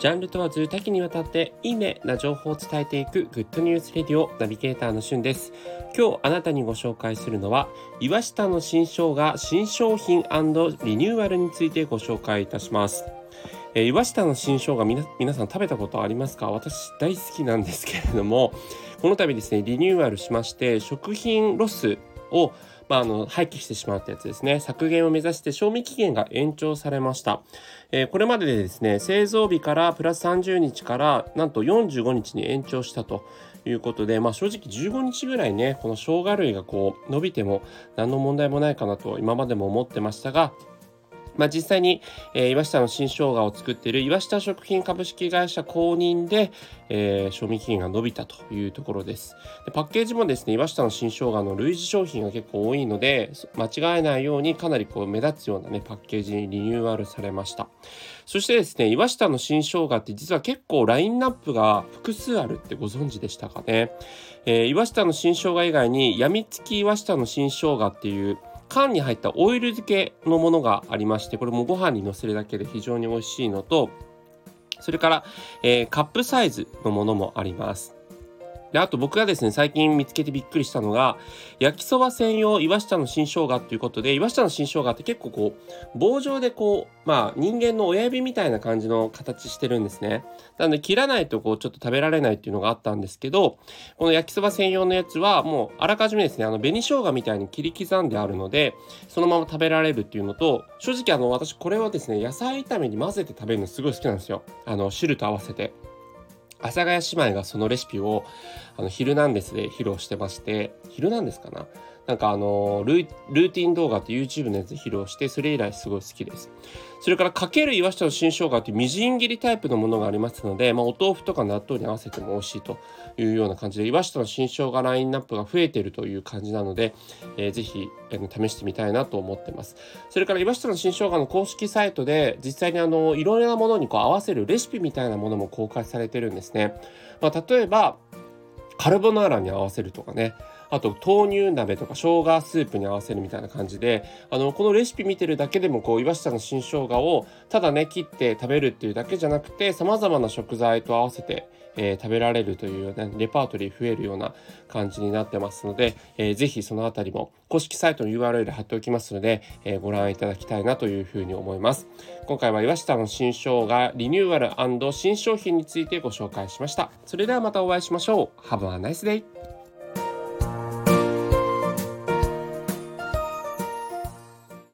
ジャンル問わず多岐にわたっていいねな情報を伝えていくグッドニュースレディオナビゲーターのしゅんです。今日あなたにご紹介するのは岩下の新生姜新商品リニューアルについてご紹介いたします。えー、岩下の新生姜皆さん食べたことありますか？私大好きなんですけれどもこの度ですねリニューアルしまして食品ロスをまあ、あの廃棄してしまうってやつですね。削減を目指して賞味期限が延長されました、えー、これまででですね製造日からプラス30日からなんと45日に延長したということで、まあ、正直15日ぐらいねこの生姜類がこう伸びても何の問題もないかなと今までも思ってましたがまあ、実際に、えー、岩下の新生姜を作っている岩下食品株式会社公認で、えー、賞味期限が伸びたというところです。でパッケージもですね岩下の新生姜の類似商品が結構多いので間違えないようにかなりこう目立つようなねパッケージにリニューアルされました。そしてですね岩下の新生姜って実は結構ラインナップが複数あるってご存知でしたかね、えー、岩下の新生姜以外にやみつき岩下の新生姜っていう缶に入ったオイル漬けのものがありましてこれもご飯にのせるだけで非常に美味しいのとそれから、えー、カップサイズのものもあります。であと僕がですね最近見つけてびっくりしたのが焼きそば専用岩下の新生姜っていうことで岩下の新生姜って結構こう棒状でこうまあ人間の親指みたいな感じの形してるんですねなので切らないとこうちょっと食べられないっていうのがあったんですけどこの焼きそば専用のやつはもうあらかじめですねあの紅生姜みたいに切り刻んであるのでそのまま食べられるっていうのと正直あの私これはですね野菜炒めに混ぜて食べるのすごい好きなんですよあの汁と合わせて。阿佐ヶ谷姉妹がそのレシピをあのヒルナンデスで披露してましてヒルナンデスかな？なんかあのルーティン動画って YouTube のやつ披露してそれ以来すごい好きです。それからかける岩下の新生姜っていうみじん切りタイプのものがありますので、まあ、お豆腐とか納豆に合わせても美味しいというような感じで岩下の新生姜ラインナップが増えているという感じなので、えー、ぜひ、えー、試してみたいなと思ってます。それから岩下の新生姜の公式サイトで実際にあのいろいろなものにこう合わせるレシピみたいなものも公開されてるんですね、まあ、例えばカルボナーラに合わせるとかね。あと豆乳鍋とか生姜スープに合わせるみたいな感じであのこのレシピ見てるだけでもこう岩下の新生姜をただね切って食べるっていうだけじゃなくてさまざまな食材と合わせて、えー、食べられるという、ね、レパートリー増えるような感じになってますので、えー、ぜひそのあたりも公式サイトの URL 貼っておきますので、えー、ご覧いただきたいなというふうに思います。今回は岩下の新生姜リニューアル新商品についてご紹介しました。それではまたお会いしましょう。Have a nice day!